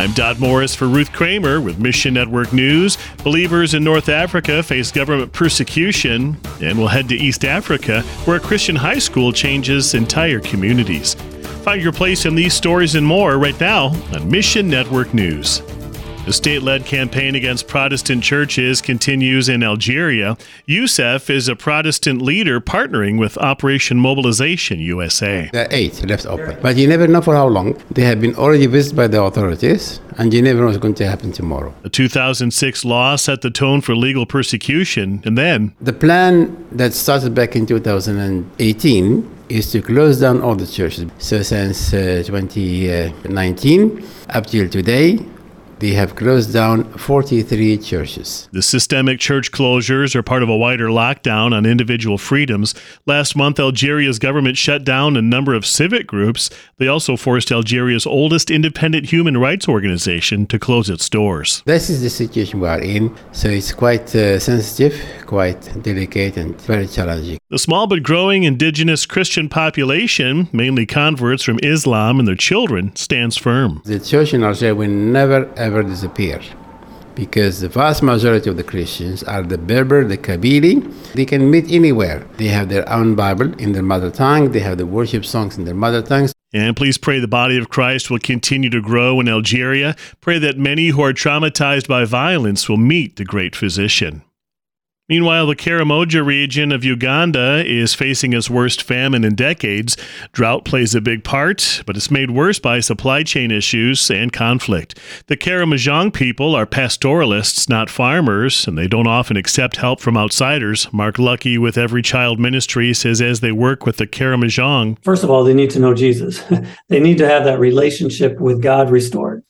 I'm Dot Morris for Ruth Kramer with Mission Network News. Believers in North Africa face government persecution, and we'll head to East Africa, where a Christian high school changes entire communities. Find your place in these stories and more right now on Mission Network News. The state led campaign against Protestant churches continues in Algeria. Youssef is a Protestant leader partnering with Operation Mobilization USA. There are eight left open, but you never know for how long. They have been already visited by the authorities, and you never know what's going to happen tomorrow. The 2006 law set the tone for legal persecution, and then. The plan that started back in 2018 is to close down all the churches. So since uh, 2019 up till today, they have closed down 43 churches. The systemic church closures are part of a wider lockdown on individual freedoms. Last month, Algeria's government shut down a number of civic groups. They also forced Algeria's oldest independent human rights organization to close its doors. This is the situation we are in, so it's quite uh, sensitive, quite delicate, and very challenging. The small but growing indigenous Christian population, mainly converts from Islam and their children, stands firm. The church in Algeria will never ever disappear because the vast majority of the Christians are the Berber, the Kabyle. They can meet anywhere. They have their own Bible in their mother tongue, they have the worship songs in their mother tongues. And please pray the body of Christ will continue to grow in Algeria. Pray that many who are traumatized by violence will meet the great physician. Meanwhile, the Karamoja region of Uganda is facing its worst famine in decades. Drought plays a big part, but it's made worse by supply chain issues and conflict. The Karamojong people are pastoralists, not farmers, and they don't often accept help from outsiders. Mark Lucky with Every Child Ministry says as they work with the Karamojong, first of all, they need to know Jesus. they need to have that relationship with God restored.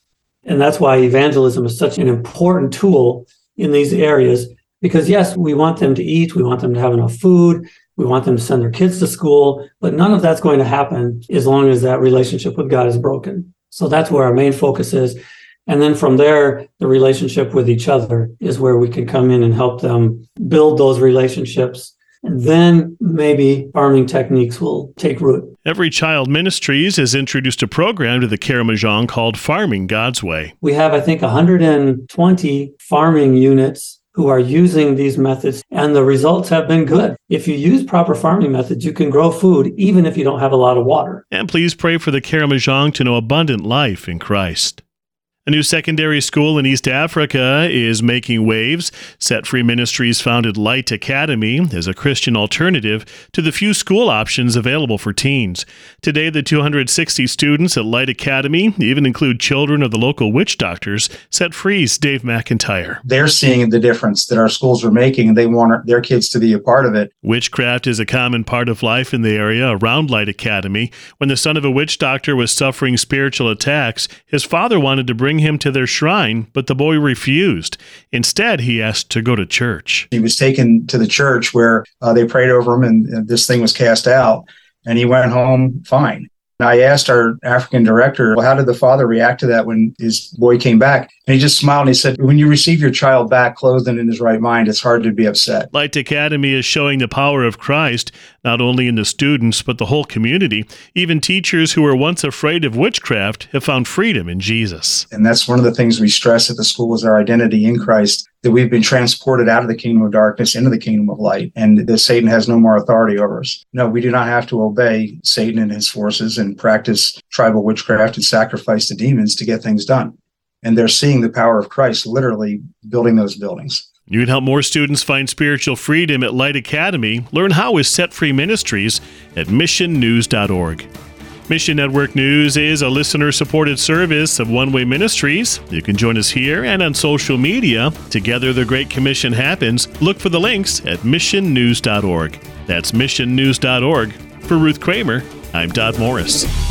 And that's why evangelism is such an important tool in these areas because yes, we want them to eat, we want them to have enough food, we want them to send their kids to school, but none of that's going to happen as long as that relationship with God is broken. So that's where our main focus is. And then from there, the relationship with each other is where we can come in and help them build those relationships. And then maybe farming techniques will take root. Every Child Ministries has introduced a program to the Karamojong called Farming God's Way. We have, I think, 120 farming units who are using these methods and the results have been good. If you use proper farming methods, you can grow food even if you don't have a lot of water. And please pray for the Karamojong to know abundant life in Christ. A new secondary school in East Africa is making waves. Set Free Ministries founded Light Academy as a Christian alternative to the few school options available for teens. Today, the 260 students at Light Academy even include children of the local witch doctors. Set Free's Dave McIntyre. They're seeing the difference that our schools are making, and they want their kids to be a part of it. Witchcraft is a common part of life in the area around Light Academy. When the son of a witch doctor was suffering spiritual attacks, his father wanted to bring bring him to their shrine, but the boy refused. Instead, he asked to go to church. He was taken to the church where uh, they prayed over him and, and this thing was cast out, and he went home fine. I asked our African director, well, how did the father react to that when his boy came back? And he just smiled and he said, when you receive your child back clothed and in his right mind, it's hard to be upset. Light Academy is showing the power of Christ, not only in the students, but the whole community. Even teachers who were once afraid of witchcraft have found freedom in Jesus. And that's one of the things we stress at the school is our identity in Christ that we've been transported out of the kingdom of darkness into the kingdom of light and that Satan has no more authority over us. No, we do not have to obey Satan and his forces and practice tribal witchcraft and sacrifice to demons to get things done. And they're seeing the power of Christ literally building those buildings. You can help more students find spiritual freedom at Light Academy. Learn how with Set Free Ministries at missionnews.org. Mission Network News is a listener supported service of One Way Ministries. You can join us here and on social media. Together, the Great Commission happens. Look for the links at missionnews.org. That's missionnews.org. For Ruth Kramer, I'm Dot Morris.